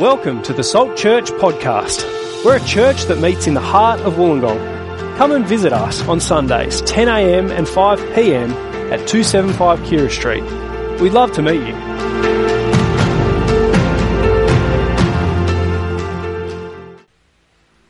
Welcome to the Salt Church podcast. We're a church that meets in the heart of Wollongong. Come and visit us on Sundays, 10am and 5pm at 275 Keira Street. We'd love to meet you.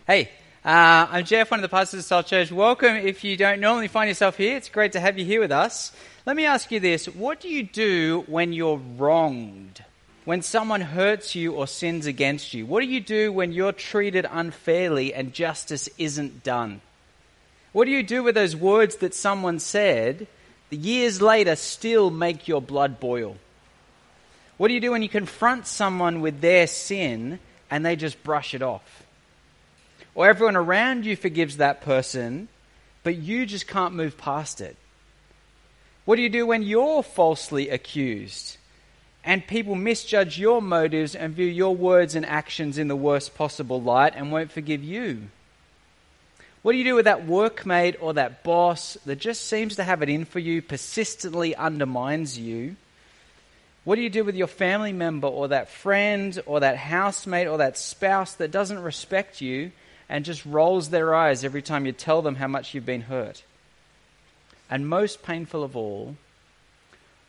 Hey, uh, I'm Jeff, one of the pastors of Salt Church. Welcome. If you don't normally find yourself here, it's great to have you here with us. Let me ask you this What do you do when you're wronged? When someone hurts you or sins against you? What do you do when you're treated unfairly and justice isn't done? What do you do with those words that someone said that years later still make your blood boil? What do you do when you confront someone with their sin and they just brush it off? Or everyone around you forgives that person, but you just can't move past it? What do you do when you're falsely accused and people misjudge your motives and view your words and actions in the worst possible light and won't forgive you? What do you do with that workmate or that boss that just seems to have it in for you, persistently undermines you? What do you do with your family member or that friend or that housemate or that spouse that doesn't respect you and just rolls their eyes every time you tell them how much you've been hurt? And most painful of all,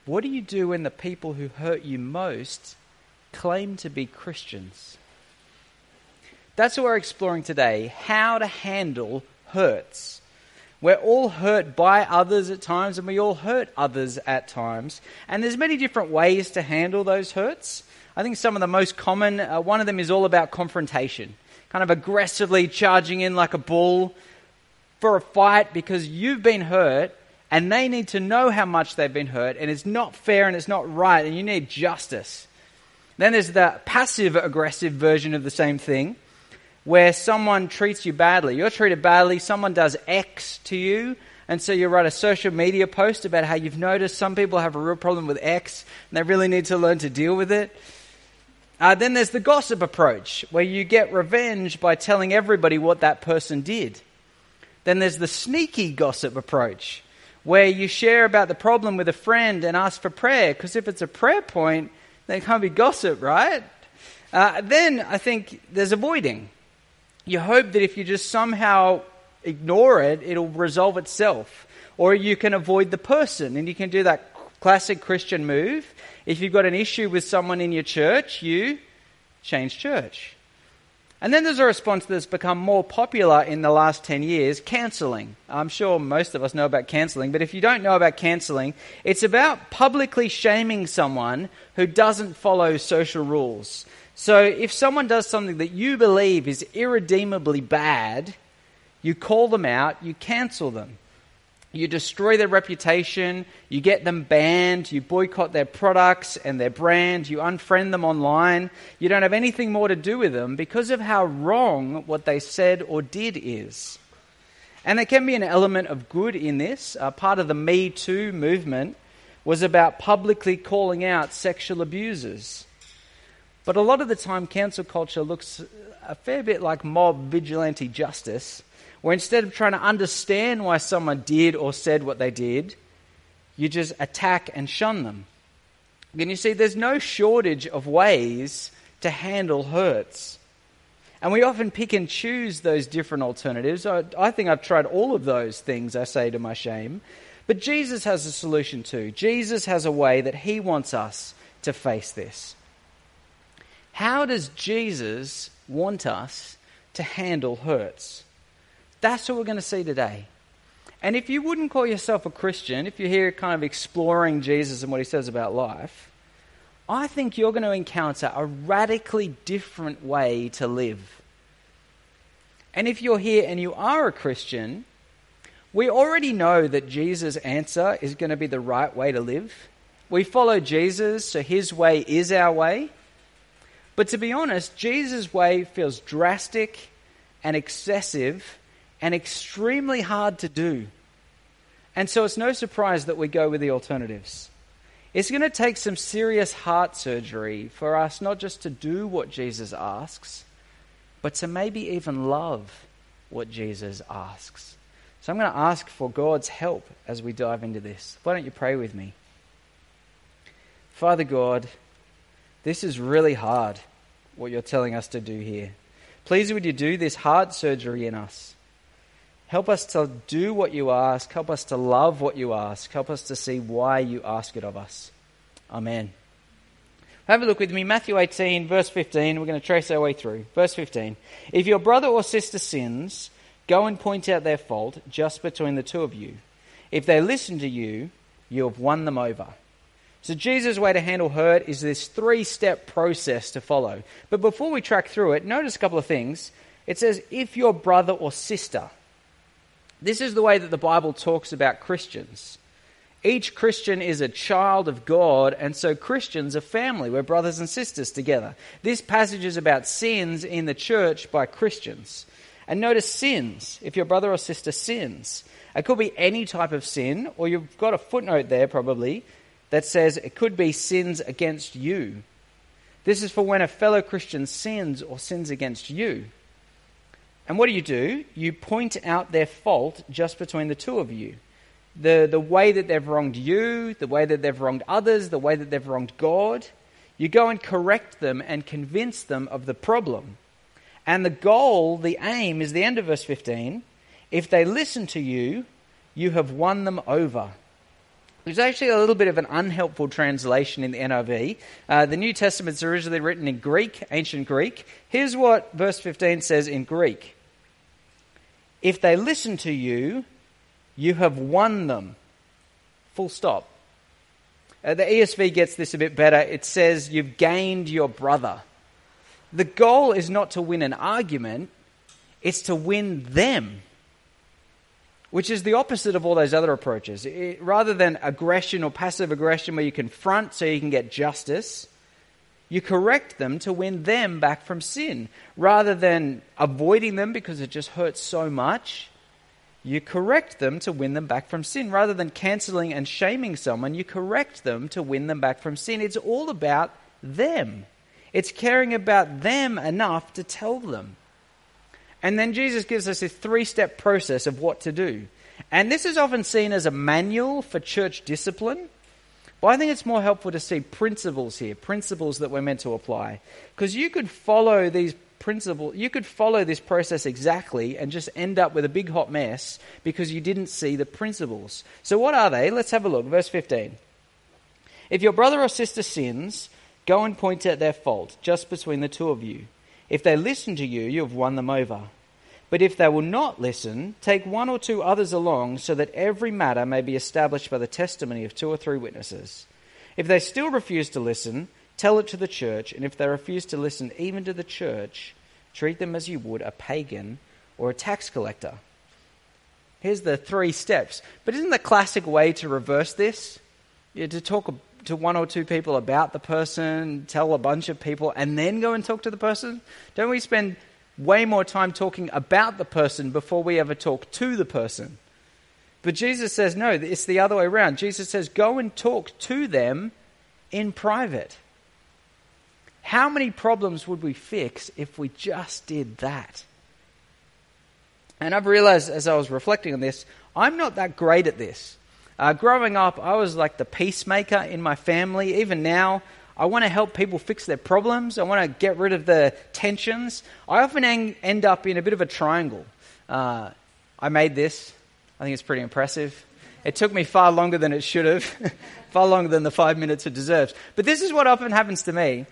what do you do when the people who hurt you most claim to be Christians? That's what we're exploring today how to handle hurts. We're all hurt by others at times, and we all hurt others at times. And there's many different ways to handle those hurts. I think some of the most common, uh, one of them is all about confrontation, kind of aggressively charging in like a bull for a fight because you've been hurt and they need to know how much they've been hurt, and it's not fair and it's not right, and you need justice. Then there's the passive aggressive version of the same thing, where someone treats you badly. You're treated badly, someone does X to you, and so you write a social media post about how you've noticed some people have a real problem with X, and they really need to learn to deal with it. Uh, then there's the gossip approach, where you get revenge by telling everybody what that person did. Then there's the sneaky gossip approach, where you share about the problem with a friend and ask for prayer, because if it's a prayer point, then it can't be gossip, right? Uh, then I think there's avoiding. You hope that if you just somehow ignore it, it'll resolve itself. Or you can avoid the person, and you can do that classic Christian move. If you've got an issue with someone in your church, you change church. And then there's a response that's become more popular in the last 10 years cancelling. I'm sure most of us know about cancelling, but if you don't know about cancelling, it's about publicly shaming someone who doesn't follow social rules. So if someone does something that you believe is irredeemably bad, you call them out, you cancel them. You destroy their reputation, you get them banned, you boycott their products and their brand, you unfriend them online, you don't have anything more to do with them because of how wrong what they said or did is. And there can be an element of good in this. Uh, part of the Me Too movement was about publicly calling out sexual abusers. But a lot of the time, cancel culture looks a fair bit like mob vigilante justice where instead of trying to understand why someone did or said what they did, you just attack and shun them. And you see, there's no shortage of ways to handle hurts. And we often pick and choose those different alternatives. I, I, think I've tried all of those things, I say to my shame. But Jesus has a solution too. Jesus has a way that he wants us to face this. How does Jesus want us to handle hurts? That's what we're going to see today. And if you wouldn't call yourself a Christian, if you're here kind of exploring Jesus and what he says about life, I think you're going to encounter a radically different way to live. And if you're here and you are a Christian, we already know that Jesus' answer is going to be the right way to live. We follow Jesus, so his way is our way. But to be honest, Jesus' way feels drastic and excessive and extremely hard to do. And so it's no surprise that we go with the alternatives. It's going to take some serious heart surgery for us not just to do what Jesus asks, but to maybe even love what Jesus asks. So I'm going to ask for God's help as we dive into this. Why don't you pray with me? Father God, this is really hard. what you're telling us to do here. Please, would you do this heart surgery in us? Help us to do what you ask. Help us to love what you ask. Help us to see why you ask it of us. Amen. Have a look with me, Matthew 18, verse 15. We're going to trace our way through. Verse 15. If your brother or sister sins, go and point out their fault just between the two of you. If they listen to you, you have won them over. So, Jesus' way to handle hurt is this three step process to follow. But before we track through it, notice a couple of things. It says, if your brother or sister. This is the way that the Bible talks about Christians. Each Christian is a child of God, and so Christians are family. We're brothers and sisters together. This passage is about sins in the church by Christians. And notice sins. If your brother or sister sins, it could be any type of sin, or you've got a footnote there probably that says it could be sins against you. This is for when a fellow Christian sins or sins against you. And what do you do? You point out their fault just between the two of you. The, the way that they've wronged you, the way that they've wronged others, the way that they've wronged God. You go and correct them and convince them of the problem. And the goal, the aim, is the end of verse 15. If they listen to you, you have won them over. There's actually a little bit of an unhelpful translation in the NIV. Uh, the New Testament's originally written in Greek, ancient Greek. Here's what verse 15 says in Greek If they listen to you, you have won them. Full stop. Uh, the ESV gets this a bit better. It says, You've gained your brother. The goal is not to win an argument, it's to win them which is the opposite of all those other approaches. It, rather than aggression or passive aggression where you confront so you can get justice, you correct them to win them back from sin. Rather than avoiding them because it just hurts so much, you correct them to win them back from sin. Rather than canceling and shaming someone, you correct them to win them back from sin. It's all about them. It's caring about them enough to tell them. And then Jesus gives us a three step process of what to do. And this is often seen as a manual for church discipline. But I think it's more helpful to see principles here, principles that we're meant to apply. Because you could follow these principles, you could follow this process exactly and just end up with a big hot mess because you didn't see the principles. So, what are they? Let's have a look. Verse 15. If your brother or sister sins, go and point out their fault just between the two of you. If they listen to you, you have won them over. But if they will not listen, take one or two others along, so that every matter may be established by the testimony of two or three witnesses. If they still refuse to listen, tell it to the church, and if they refuse to listen even to the church, treat them as you would a pagan or a tax collector. Here's the three steps. But isn't the classic way to reverse this? To talk to one or two people about the person, tell a bunch of people, and then go and talk to the person? Don't we spend way more time talking about the person before we ever talk to the person. But Jesus says, no, it's the other way around. Jesus says, go and talk to them in private. How many problems would we fix if we just did that? And I've realized as I was reflecting on this, I'm not that great at this. Uh, growing up, I was like the peacemaker in my family. Even now, I want to help people fix their problems. I want to get rid of the tensions. I often end up in a bit of a triangle. Uh, I made this. I think it's pretty impressive. It took me far longer than it should have, far longer than the five minutes it deserves. But this is what often happens to me.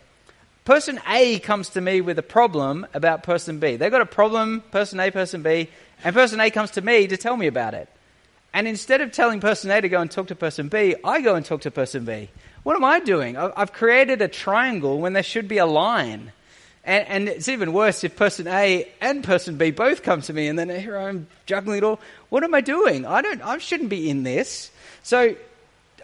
Person A comes to me with a problem about person B. They've got a problem, person A, person B, and person A comes to me to tell me about it. And instead of telling person A to go and talk to person B, I go and talk to person B. What am I doing? I've created a triangle when there should be a line. And, and, it's even worse if person A and person B both come to me and then here I'm juggling it all. What am I doing? I don't, I shouldn't be in this. So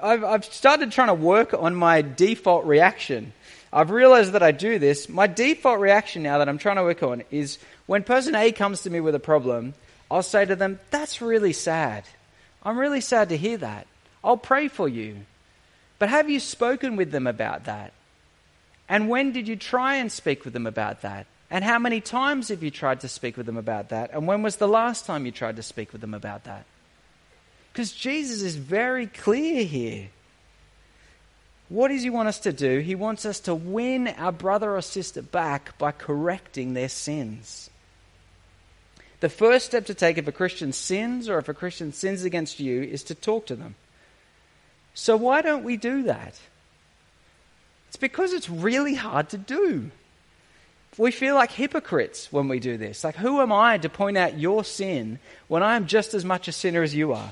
I've, I've started trying to work on my default reaction. I've realized that I do this. My default reaction now that I'm trying to work on is when person A comes to me with a problem, I'll say to them, that's really sad. I'm really sad to hear that. I'll pray for you. But have you spoken with them about that? And when did you try and speak with them about that? And how many times have you tried to speak with them about that? And when was the last time you tried to speak with them about that? Because Jesus is very clear here. What does he want us to do? He wants us to win our brother or sister back by correcting their sins. The first step to take if a Christian sins or if a Christian sins against you is to talk to them. So, why don't we do that? It's because it's really hard to do. We feel like hypocrites when we do this. Like, who am I to point out your sin when I am just as much a sinner as you are?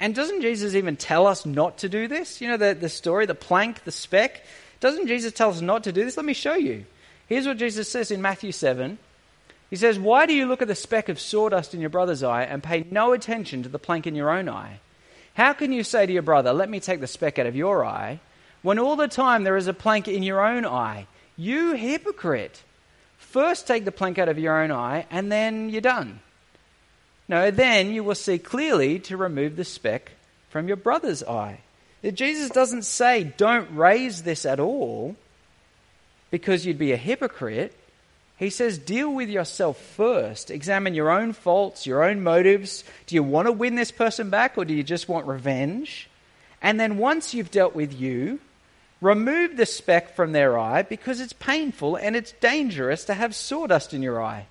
And doesn't Jesus even tell us not to do this? You know, the, the story, the plank, the speck. Doesn't Jesus tell us not to do this? Let me show you. Here's what Jesus says in Matthew 7. He says, Why do you look at the speck of sawdust in your brother's eye and pay no attention to the plank in your own eye? How can you say to your brother, Let me take the speck out of your eye, when all the time there is a plank in your own eye? You hypocrite! First take the plank out of your own eye, and then you're done. No, then you will see clearly to remove the speck from your brother's eye. Jesus doesn't say don't raise this at all because you'd be a hypocrite. He says deal with yourself first. Examine your own faults, your own motives. Do you want to win this person back or do you just want revenge? And then once you've dealt with you, remove the speck from their eye because it's painful and it's dangerous to have sawdust in your eye.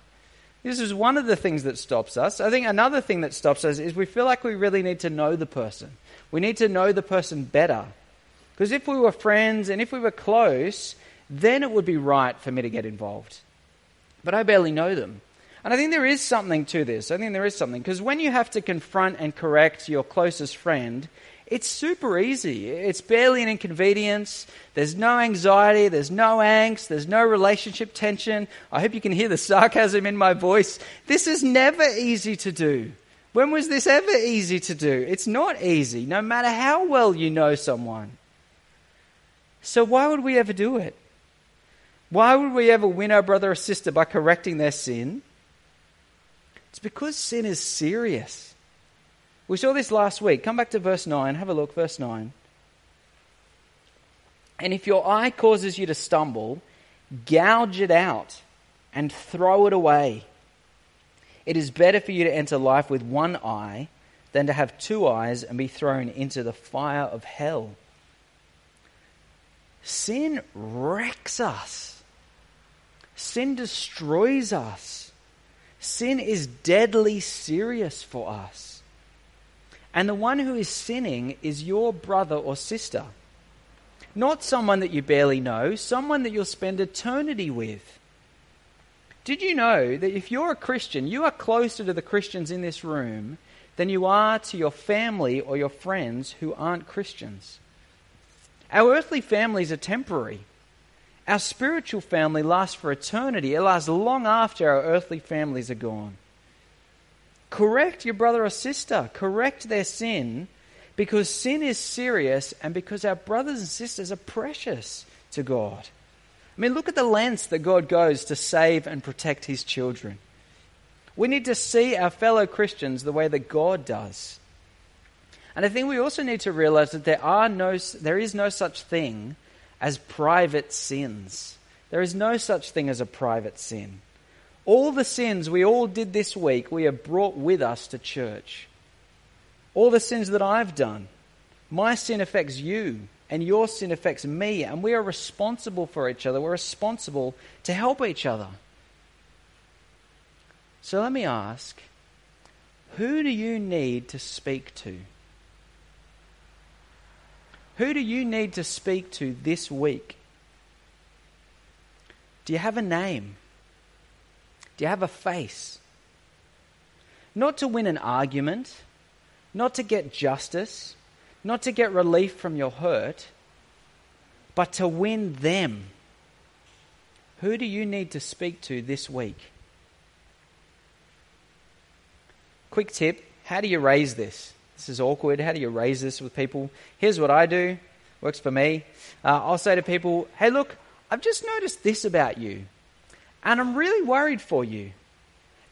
This is one of the things that stops us. I think another thing that stops us is we feel like we really need to know the person. We need to know the person better. Because if we were friends and if we were close, then it would be right for me to get involved. But I barely know them. And I think there is something to this. I think there is something. Because when you have to confront and correct your closest friend, it's super easy. It's barely an inconvenience. There's no anxiety. There's no angst. There's no relationship tension. I hope you can hear the sarcasm in my voice. This is never easy to do. When was this ever easy to do? It's not easy, no matter how well you know someone. So, why would we ever do it? Why would we ever win our brother or sister by correcting their sin? It's because sin is serious. We saw this last week. Come back to verse 9. Have a look, verse 9. And if your eye causes you to stumble, gouge it out and throw it away. It is better for you to enter life with one eye than to have two eyes and be thrown into the fire of hell. Sin wrecks us, sin destroys us, sin is deadly serious for us. And the one who is sinning is your brother or sister. Not someone that you barely know, someone that you'll spend eternity with. Did you know that if you're a Christian, you are closer to the Christians in this room than you are to your family or your friends who aren't Christians? Our earthly families are temporary. Our spiritual family lasts for eternity. It lasts long after our earthly families are gone. Correct your brother or sister, correct their sin, because sin is serious and because our brothers and sisters are precious to God. I mean, look at the lengths that God goes to save and protect his children. We need to see our fellow Christians the way that God does. And I think we also need to realize that there, are no, there is no such thing as private sins. There is no such thing as a private sin. All the sins we all did this week, we have brought with us to church. All the sins that I've done, my sin affects you, and your sin affects me, and we are responsible for each other. We're responsible to help each other. So let me ask who do you need to speak to? Who do you need to speak to this week? Do you have a name? Do you have a face? Not to win an argument, not to get justice, not to get relief from your hurt, but to win them. Who do you need to speak to this week? Quick tip how do you raise this? This is awkward. How do you raise this with people? Here's what I do, works for me. Uh, I'll say to people, hey, look, I've just noticed this about you. And I'm really worried for you.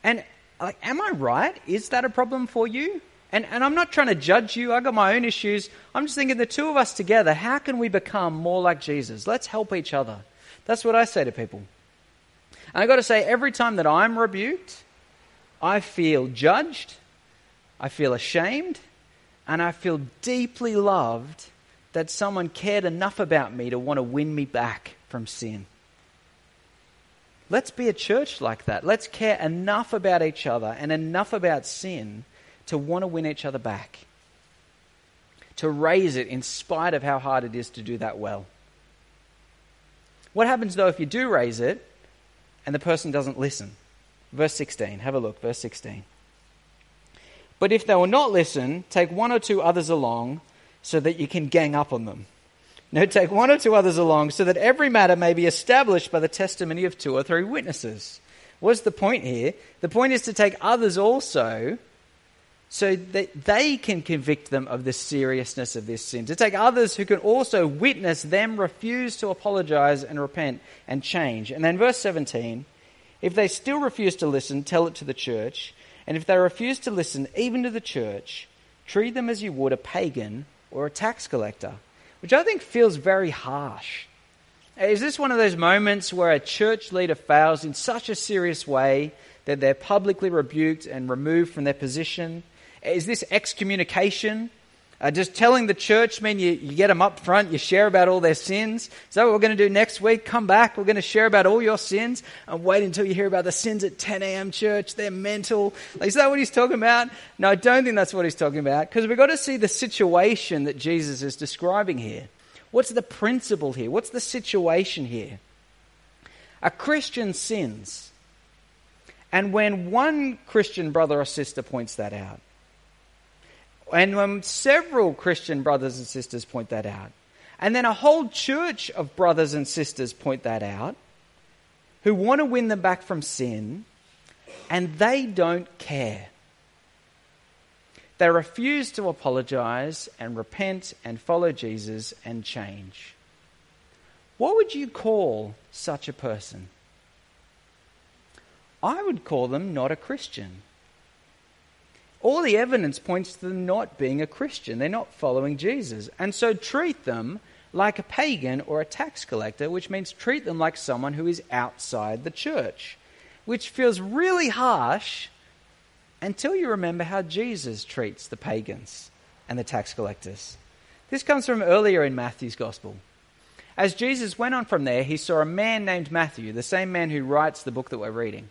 And like, am I right? Is that a problem for you? And, and I'm not trying to judge you. I got my own issues. I'm just thinking the two of us together, how can we become more like Jesus? Let's help each other. That's what I say to people. And I got to say, every time that I'm rebuked, I feel judged, I feel ashamed, and I feel deeply loved that someone cared enough about me to want to win me back from sin. Let's be a church like that. Let's care enough about each other and enough about sin to want to win each other back. To raise it in spite of how hard it is to do that well. What happens though if you do raise it and the person doesn't listen? Verse 16. Have a look. Verse 16. But if they will not listen, take one or two others along so that you can gang up on them. No, take one or two others along so that every matter may be established by the testimony of two or three witnesses. What's the point here? The point is to take others also so that they can convict them of the seriousness of this sin. To take others who can also witness them refuse to apologize and repent and change. And then verse 17 if they still refuse to listen, tell it to the church. And if they refuse to listen, even to the church, treat them as you would a pagan or a tax collector which I think feels very harsh. Is this one of those moments where a church leader fails in such a serious way that they're publicly rebuked and removed from their position? Is this excommunication? Uh, just telling the church mean you, you get them up front, you share about all their sins. Is that what we're going to do next week? Come back, we're going to share about all your sins and wait until you hear about the sins at 10 a.m. church. They're mental. Is that what he's talking about? No, I don't think that's what he's talking about because we've got to see the situation that Jesus is describing here. What's the principle here? What's the situation here? A Christian sins. And when one Christian brother or sister points that out, and when several Christian brothers and sisters point that out, and then a whole church of brothers and sisters point that out, who want to win them back from sin, and they don't care. They refuse to apologize and repent and follow Jesus and change. What would you call such a person? I would call them not a Christian all the evidence points to them not being a Christian. They're not following Jesus. And so treat them like a pagan or a tax collector, which means treat them like someone who is outside the church, which feels really harsh until you remember how Jesus treats the pagans and the tax collectors. This comes from earlier in Matthew's gospel. As Jesus went on from there, he saw a man named Matthew, the same man who writes the book that we're reading.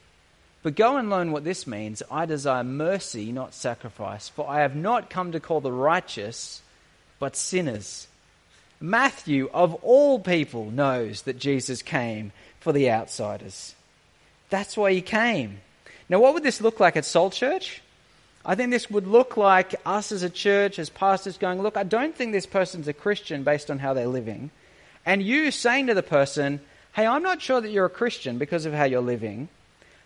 But go and learn what this means. I desire mercy, not sacrifice, for I have not come to call the righteous, but sinners. Matthew, of all people, knows that Jesus came for the outsiders. That's why he came. Now, what would this look like at Salt Church? I think this would look like us as a church, as pastors, going, Look, I don't think this person's a Christian based on how they're living. And you saying to the person, Hey, I'm not sure that you're a Christian because of how you're living.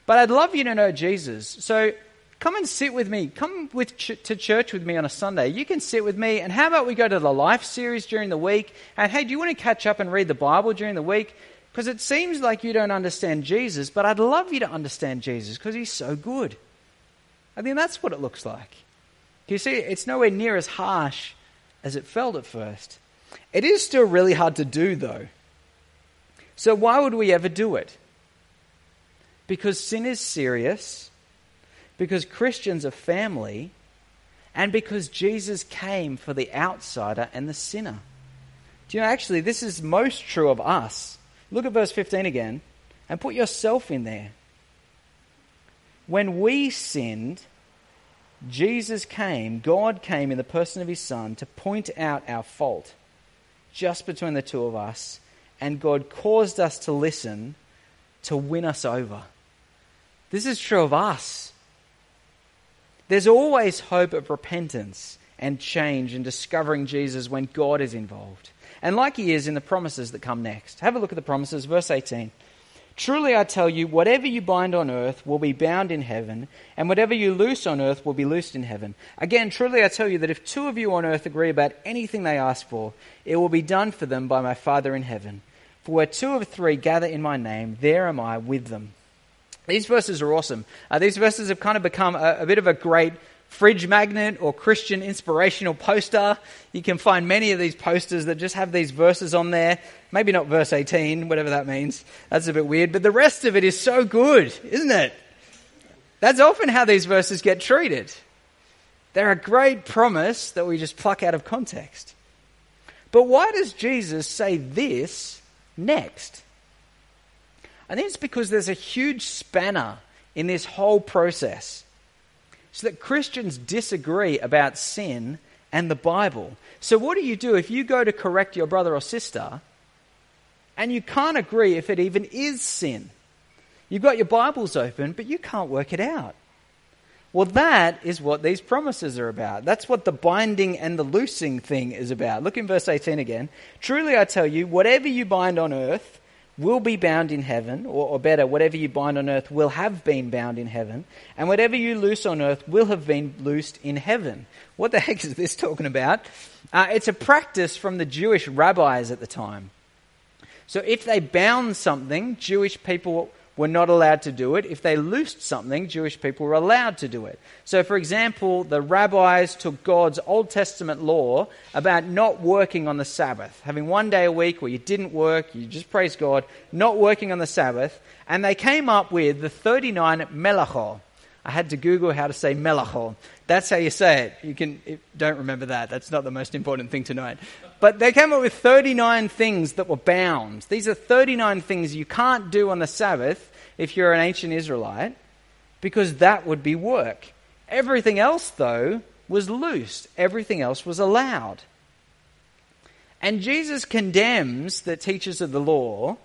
But I'd love you to know Jesus. So come and sit with me. Come with ch- to church with me on a Sunday. You can sit with me. And how about we go to the Life series during the week? And hey, do you want to catch up and read the Bible during the week? Because it seems like you don't understand Jesus, but I'd love you to understand Jesus because he's so good. I think that's what it looks like. You see, it's nowhere near as harsh as it felt at first. It is still really hard to do, though. So, why would we ever do it? Because sin is serious, because Christians are family, and because Jesus came for the outsider and the sinner. Do you know, actually, this is most true of us. Look at verse 15 again and put yourself in there. When we sinned, Jesus came, God came in the person of his Son to point out our fault just between the two of us, and God caused us to listen to win us over. This is true of us. There's always hope of repentance and change and discovering Jesus when God is involved. And like he is in the promises that come next. Have a look at the promises, verse 18. Truly I tell you, whatever you bind on earth will be bound in heaven, and whatever you loose on earth will be loosed in heaven. Again, truly I tell you that if two of you on earth agree about anything they ask for, it will be done for them by my Father in heaven. For where two or three gather in my name, there am I with them. These verses are awesome. Uh, these verses have kind of become a, a bit of a great fridge magnet or Christian inspirational poster. You can find many of these posters that just have these verses on there. Maybe not verse 18, whatever that means. That's a bit weird. But the rest of it is so good, isn't it? That's often how these verses get treated. They're a great promise that we just pluck out of context. But why does Jesus say this next? Think it's because there's a huge spanner in this whole process so that Christians disagree about sin and the Bible. So, what do you do if you go to correct your brother or sister and you can't agree if it even is sin? You've got your Bibles open, but you can't work it out. Well, that is what these promises are about. That's what the binding and the loosing thing is about. Look in verse 18 again. Truly I tell you, whatever you bind on earth will be bound in heaven, or, or, better, whatever you bind on earth will have been bound in heaven, and whatever you loose on earth will have been loosed in heaven. What the heck is this talking about? Uh, it's a practice from the Jewish rabbis at the time. So if they bound something, Jewish people were not allowed to do it. If they loosed something, Jewish people were allowed to do it. So, for example, the rabbis took God's Old Testament law about not working on the Sabbath, having one day a week where you didn't work, you just praise God, not working on the Sabbath, and they came up with the 39 melachot. I had to Google how to say melachot. That's how you say it. You can don't remember that. That's not the most important thing tonight. But they came up with 39 things that were bound. These are 39 things you can't do on the Sabbath if you're an ancient Israelite, because that would be work. Everything else, though, was loose. Everything else was allowed. And Jesus condemns the teachers of the law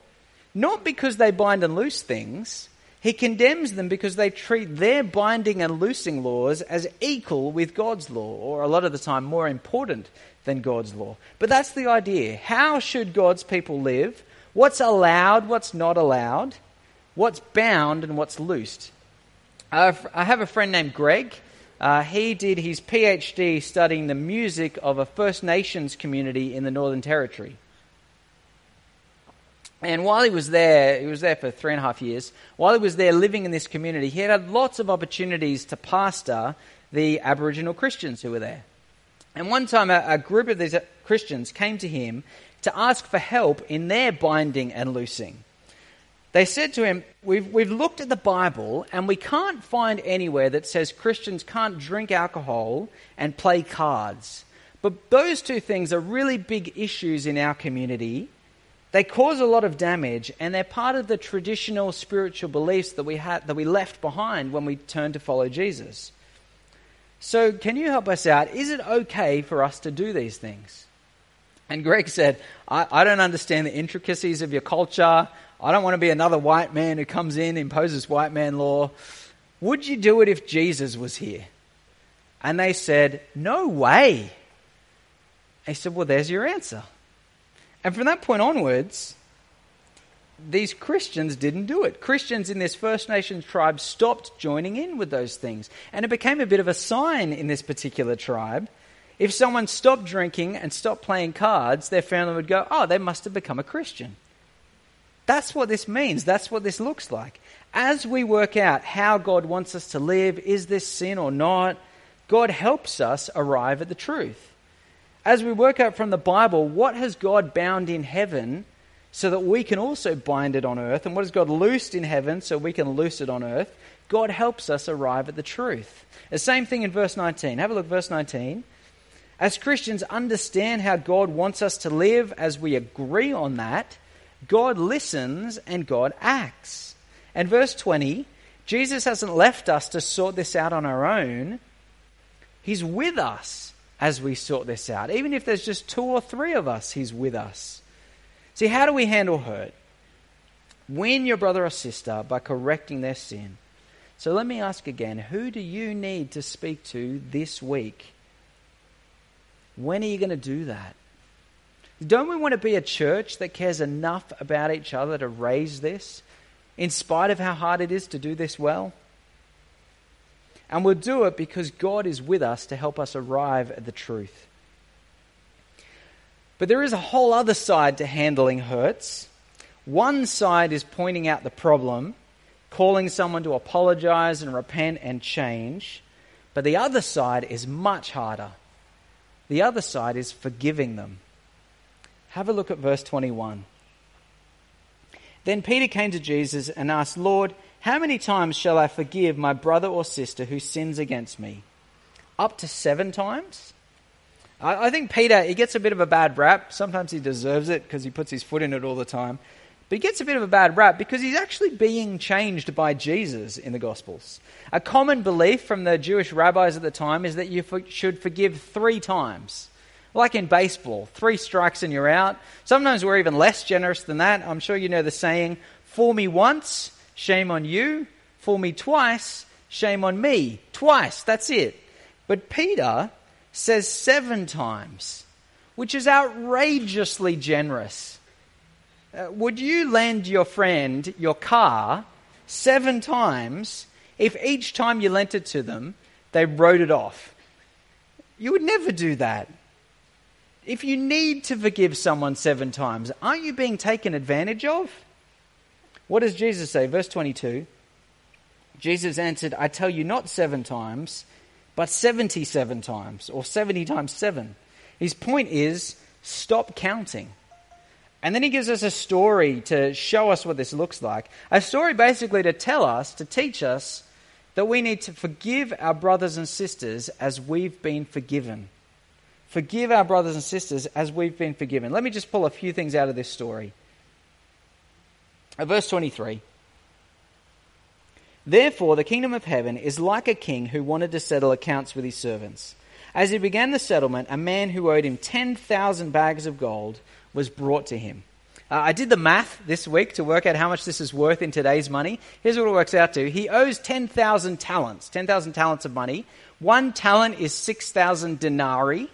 not because they bind and loose things, he condemns them because they treat their binding and loosing laws as equal with God's law, or a lot of the time more important than God's law. But that's the idea. How should God's people live? What's allowed, what's not allowed? What's bound and what's loosed? I have a friend named Greg. Uh, he did his PhD studying the music of a First Nations community in the Northern Territory. And while he was there, he was there for three and a half years. While he was there living in this community, he had lots of opportunities to pastor the Aboriginal Christians who were there. And one time, a, a group of these Christians came to him to ask for help in their binding and loosing. They said to him, we've, we've looked at the Bible and we can't find anywhere that says Christians can't drink alcohol and play cards. But those two things are really big issues in our community they cause a lot of damage, and they're part of the traditional spiritual beliefs that we, had, that we left behind when we turned to follow Jesus. So, can you help us out? Is it okay for us to do these things? And Greg said, I, I don't understand the intricacies of your culture. I don't want to be another white man who comes in, imposes white man law. Would you do it if Jesus was here? And they said, No way. He said, Well, there's your answer. And from that point onwards, these Christians didn't do it. Christians in this First Nations tribe stopped joining in with those things. And it became a bit of a sign in this particular tribe. If someone stopped drinking and stopped playing cards, their family would go, oh, they must have become a Christian. That's what this means. That's what this looks like. As we work out how God wants us to live, is this sin or not, God helps us arrive at the truth as we work out from the Bible, what has God bound in heaven so that we can also bind it on earth? And what has God loosed in heaven so we can loose it on earth? God helps us arrive at the truth. The same thing in verse 19. Have a look, verse 19. As Christians understand how God wants us to live, as we agree on that, God listens and God acts. And verse 20, Jesus hasn't left us to sort this out on our own. He's with us as we sort this out. Even if there's just two or three of us, He's with us. See, how do we handle hurt? Win your brother or sister by correcting their sin. So let me ask again who do you need to speak to this week? When are you going to do that? Don't we want to be a church that cares enough about each other to raise this, in spite of how hard it is to do this well? And we'll do it because God is with us to help us arrive at the truth. But there is a whole other side to handling hurts. One side is pointing out the problem, calling someone to apologize and repent and change, but the other side is much harder. The other side is forgiving them. Have a look at verse 21. Then Peter came to Jesus and asked, Lord, how many times shall I forgive my brother or sister who sins against me? Up to seven times? I, I think Peter, he gets a bit of a bad rap. Sometimes he deserves it because he puts his foot in it all the time. But he gets a bit of a bad rap because he's actually being changed by Jesus in the Gospels. A common belief from the Jewish rabbis at the time is that you for, should forgive three times. Like in baseball, three strikes and you're out. Sometimes we're even less generous than that. I'm sure you know the saying, for me once, shame on you. For me twice, shame on me. Twice, that's it. But Peter says seven times, which is outrageously generous. Uh, would you lend your friend your car seven times if each time you lent it to them, they wrote it off? You would never do that. If you need to forgive someone seven times, aren't you being taken advantage of? What does Jesus say? Verse 22 Jesus answered, I tell you not seven times, but 77 times, or 70 times seven. His point is stop counting. And then he gives us a story to show us what this looks like. A story basically to tell us, to teach us, that we need to forgive our brothers and sisters as we've been forgiven. Forgive our brothers and sisters as we've been forgiven. Let me just pull a few things out of this story. At verse 23 Therefore, the kingdom of heaven is like a king who wanted to settle accounts with his servants. As he began the settlement, a man who owed him 10,000 bags of gold was brought to him. Uh, I did the math this week to work out how much this is worth in today's money. Here's what it works out to. He owes 10,000 talents, 10,000 talents of money. One talent is 6,000 denarii.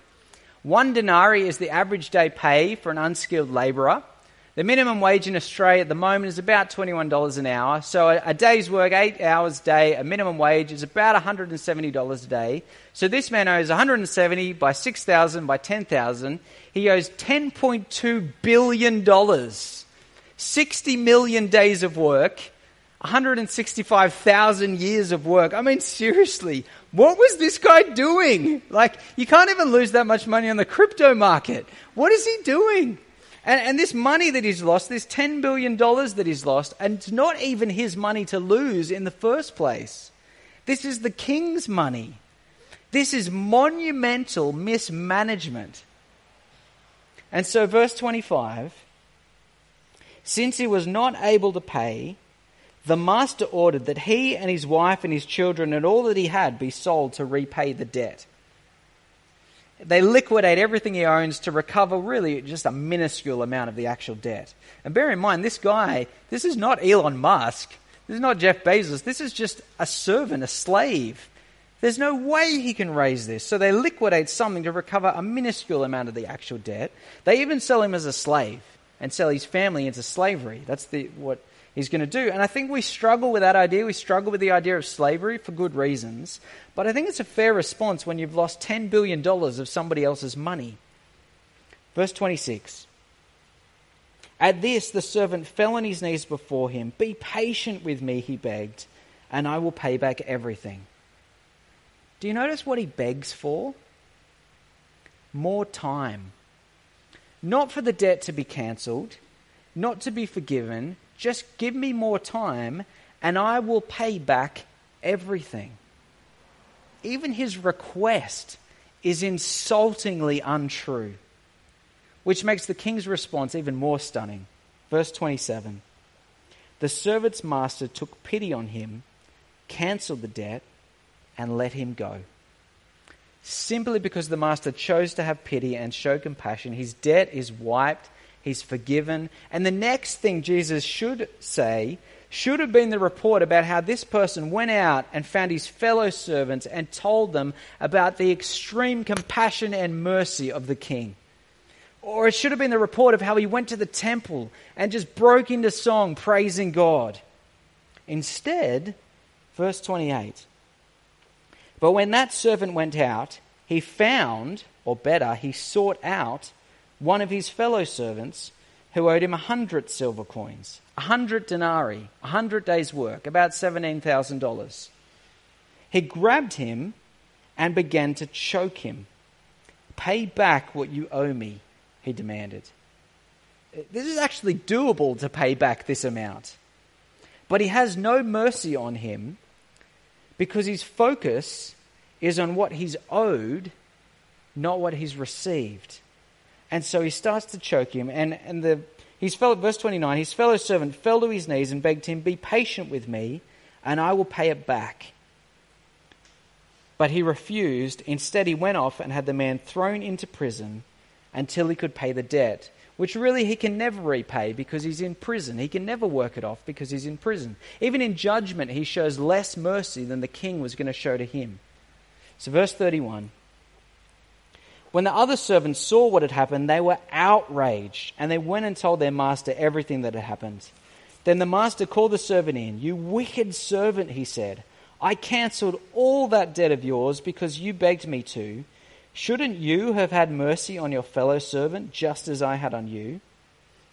One denarii is the average day pay for an unskilled labourer. The minimum wage in Australia at the moment is about $21 an hour. So a, a, day's work, eight hours a day, a minimum wage is about $170 a day. So this man owes 170 by 6,000 by 10,000. He owes $10.2 billion, 60 million days of work, 165,000 years of work. I mean, seriously, what was this guy doing? Like, you can't even lose that much money on the crypto market. What is he doing? And, and this money that he's lost, this $10 billion that he's lost, and it's not even his money to lose in the first place. This is the king's money. This is monumental mismanagement. And so, verse 25 since he was not able to pay, the master ordered that he and his wife and his children and all that he had be sold to repay the debt. They liquidate everything he owns to recover really just a minuscule amount of the actual debt. And bear in mind, this guy, this is not Elon Musk. This is not Jeff Bezos. This is just a servant, a slave. There's no way he can raise this. So they liquidate something to recover a minuscule amount of the actual debt. They even sell him as a slave and sell his family into slavery. That's the, what he's going to do. And I think we struggle with that idea. We struggle with the idea of slavery for good reasons. But I think it's a fair response when you've lost $10 billion of somebody else's money. Verse 26. At this, the servant fell on his knees before him. Be patient with me, he begged, and I will pay back everything. Do you notice what he begs for? More time. Not for the debt to be cancelled, not to be forgiven, just give me more time and I will pay back everything. Even his request is insultingly untrue, which makes the king's response even more stunning. Verse 27 The servant's master took pity on him, cancelled the debt, and let him go. Simply because the master chose to have pity and show compassion, his debt is wiped He's forgiven. And the next thing Jesus should say should have been the report about how this person went out and found his fellow servants and told them about the extreme compassion and mercy of the king. Or it should have been the report of how he went to the temple and just broke into song praising God. Instead, verse 28 But when that servant went out, he found, or better, he sought out one of his fellow servants who owed him a hundred silver coins, a hundred denarii, a hundred days' work, about $17,000. He grabbed him and began to choke him. Pay back what you owe me, he demanded. This is actually doable to pay back this amount. But he has no mercy on him because his focus is on what he's owed, not what he's received. And so he starts to choke him, and, and the, his fellow, verse 29, his fellow servant fell to his knees and begged him, Be patient with me, and I will pay it back. But he refused. Instead, he went off and had the man thrown into prison until he could pay the debt, which really he can never repay because he's in prison. He can never work it off because he's in prison. Even in judgment, he shows less mercy than the king was going to show to him. So, verse 31 When the other servants saw what had happened, they were outraged, and they went and told their master everything that had happened. Then the master called the servant in. You wicked servant, he said. I cancelled all that debt of yours because you begged me to. Shouldn't you have had mercy on your fellow servant just as I had on you?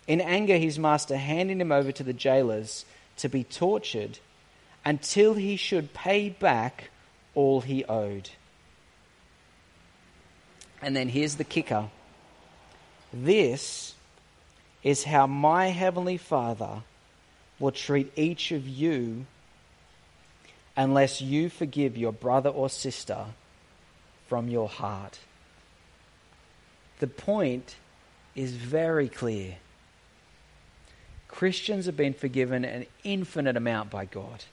In anger, his master handed him over to the jailers to be tortured until he should pay back all he owed. And then here's the kicker this is how my heavenly Father will treat each of you unless you forgive your brother or sister from your heart. The point is very clear. Christians have been forgiven an infinite amount by God.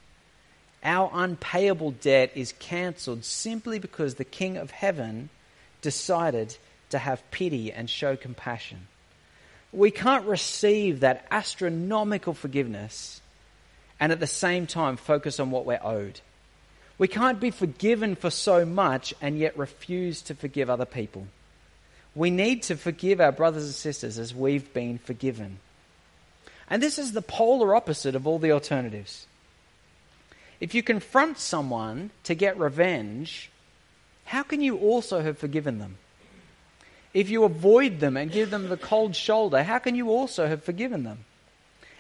Our unpayable debt is cancelled simply because the King of Heaven decided to have pity and show compassion. We can't receive that astronomical forgiveness and at the same time focus on what we're owed. We can't be forgiven for so much and yet refuse to forgive other people. We need to forgive our brothers and sisters as we've been forgiven. And this is the polar opposite of all the alternatives. If you confront someone to get revenge, how can you also have forgiven them? If you avoid them and give them the cold shoulder, how can you also have forgiven them?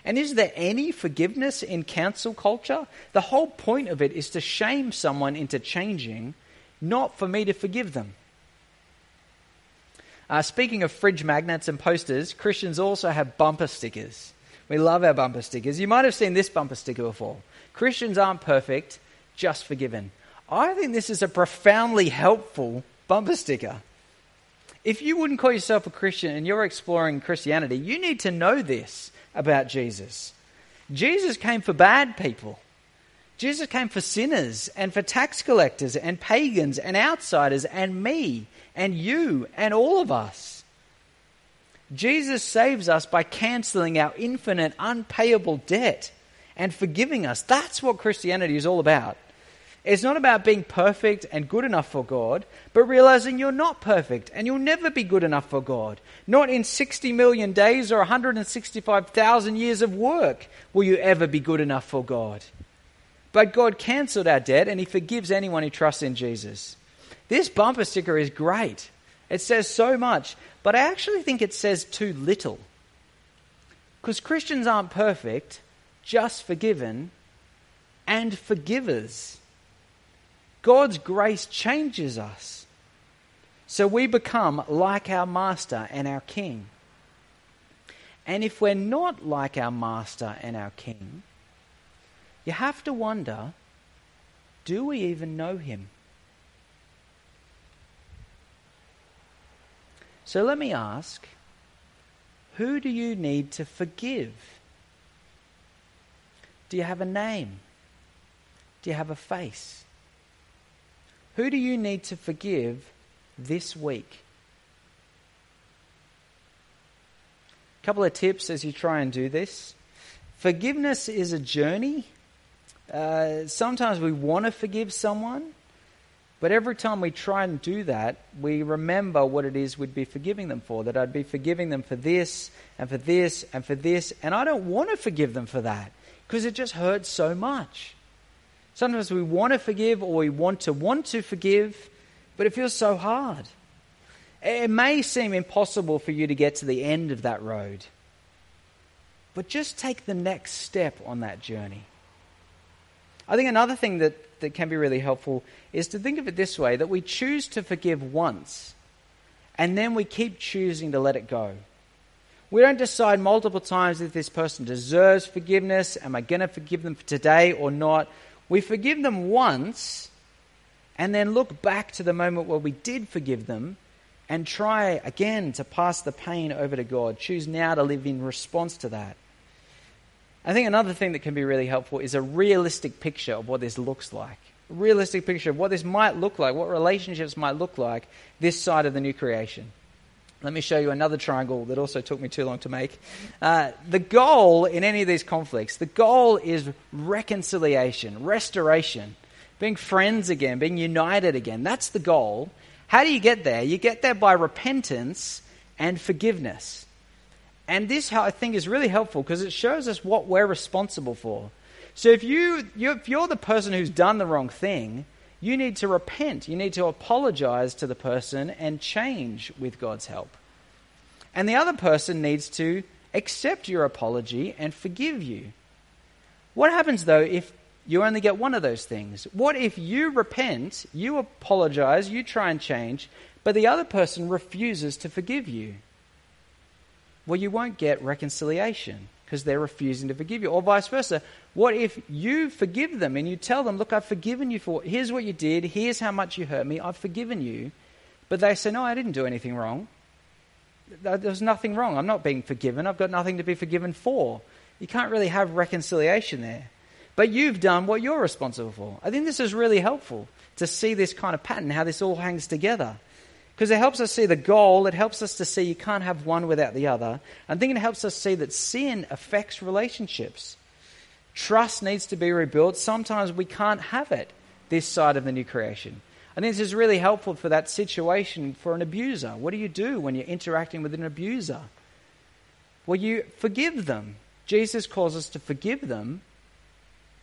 And is there any forgiveness in cancel culture? The whole point of it is to shame someone into changing, not for me to forgive them. Uh, speaking of fridge magnets and posters, Christians also have bumper stickers. We love our bumper stickers. You might have seen this bumper sticker before. Christians aren't perfect, just forgiven. I think this is a profoundly helpful bumper sticker. If you wouldn't call yourself a Christian and you're exploring Christianity, you need to know this about Jesus. Jesus came for bad people. Jesus came for sinners and for tax collectors and pagans and outsiders and me and you and all of us. Jesus saves us by cancelling our infinite, unpayable debt and forgiving us. That's what Christianity is all about. It's not about being perfect and good enough for God, but realizing you're not perfect and you'll never be good enough for God. Not in 60 million days or 165,000 years of work will you ever be good enough for God. But God cancelled our debt and He forgives anyone who trusts in Jesus. This bumper sticker is great. It says so much, but I actually think it says too little. Because Christians aren't perfect, just forgiven, and forgivers. God's grace changes us. So we become like our master and our king. And if we're not like our master and our king, you have to wonder do we even know him? So let me ask who do you need to forgive? Do you have a name? Do you have a face? Who do you need to forgive this week? A couple of tips as you try and do this. Forgiveness is a journey. Uh, sometimes we want to forgive someone, but every time we try and do that, we remember what it is we'd be forgiving them for. That I'd be forgiving them for this and for this and for this, and I don't want to forgive them for that because it just hurts so much. Sometimes we want to forgive or we want to want to forgive, but it feels so hard. It may seem impossible for you to get to the end of that road. but just take the next step on that journey. I think another thing that, that can be really helpful is to think of it this way that we choose to forgive once, and then we keep choosing to let it go. We don't decide multiple times if this person deserves forgiveness. Am I going to forgive them for today or not? We forgive them once and then look back to the moment where we did forgive them and try again to pass the pain over to God. Choose now to live in response to that. I think another thing that can be really helpful is a realistic picture of what this looks like. A realistic picture of what this might look like, what relationships might look like this side of the new creation. Let me show you another triangle that also took me too long to make. Uh, the goal in any of these conflicts, the goal is reconciliation, restoration, being friends again, being united again. That's the goal. How do you get there? You get there by repentance and forgiveness. And this, I think, is really helpful because it shows us what we're responsible for. So if, you, if you're the person who's done the wrong thing, you need to repent. You need to apologize to the person and change with God's help. And the other person needs to accept your apology and forgive you. What happens, though, if you only get one of those things. What if you repent, you apologize, you try and change, but the other person refuses to forgive you? Well, you won't get reconciliation because they're refusing to forgive you. Or vice versa. What if you forgive them and you tell them, Look, I've forgiven you for, here's what you did, here's how much you hurt me, I've forgiven you. But they say, No, I didn't do anything wrong. There's nothing wrong. I'm not being forgiven. I've got nothing to be forgiven for. You can't really have reconciliation there but you've done what you're responsible for. I think this is really helpful to see this kind of pattern, how this all hangs together. Because it helps us see the goal, it helps us to see you can't have one without the other. I think it helps us see that sin affects relationships. Trust needs to be rebuilt. Sometimes we can't have it this side of the new creation. I think this is really helpful for that situation for an abuser. What do you do when you're interacting with an abuser? Well, you forgive them. Jesus calls us to forgive them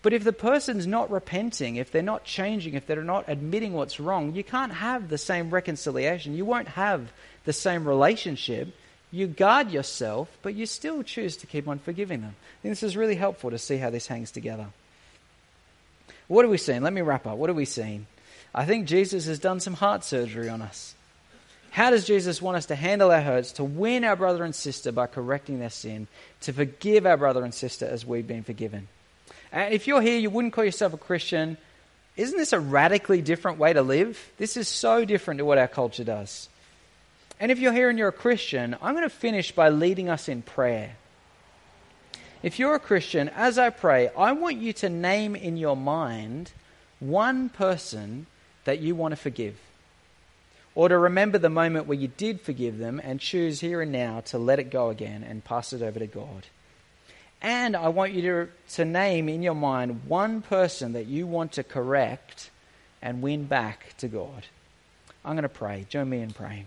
but if the person's not repenting, if they're not changing, if they're not admitting what's wrong, you can't have the same reconciliation. You won't have the same relationship. You guard yourself, but you still choose to keep on forgiving them. I think this is really helpful to see how this hangs together. What are we seeing? Let me wrap up. What are we seeing? I think Jesus has done some heart surgery on us. How does Jesus want us to handle our hurts, to win our brother and sister by correcting their sin, to forgive our brother and sister as we've been forgiven? And if you're here, you wouldn't call yourself a Christian. Isn't this a radically different way to live? This is so different to what our culture does. And if you're here and you're a Christian, I'm going to finish by leading us in prayer. If you're a Christian, as I pray, I want you to name in your mind one person that you want to forgive. Or to remember the moment where you did forgive them and choose here and now to let it go again and pass it over to God. And I want you to, to name in your mind one person that you want to correct and win back to God. I'm going to pray. Join me in praying.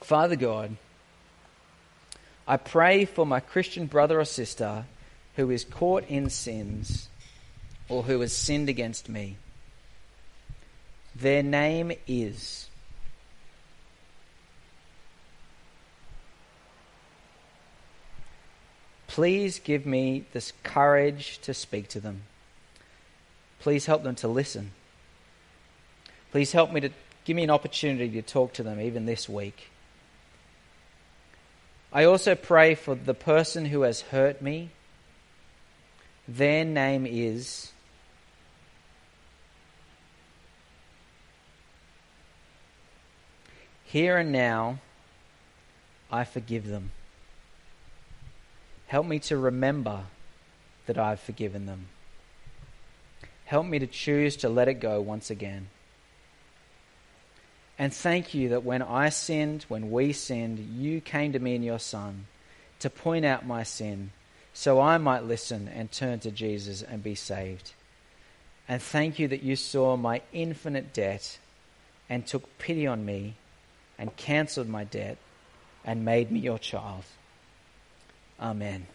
Father God, I pray for my Christian brother or sister who is caught in sins or who has sinned against me. Their name is Please give me this courage to speak to them. Please help them to listen. Please help me to give me an opportunity to talk to them even this week. I also pray for the person who has hurt me. Their name is Here and now, I forgive them. Help me to remember that I've forgiven them. Help me to choose to let it go once again. And thank you that when I sinned, when we sinned, you came to me in your Son to point out my sin so I might listen and turn to Jesus and be saved. And thank you that you saw my infinite debt and took pity on me and cancelled my debt and made me your child. Amen.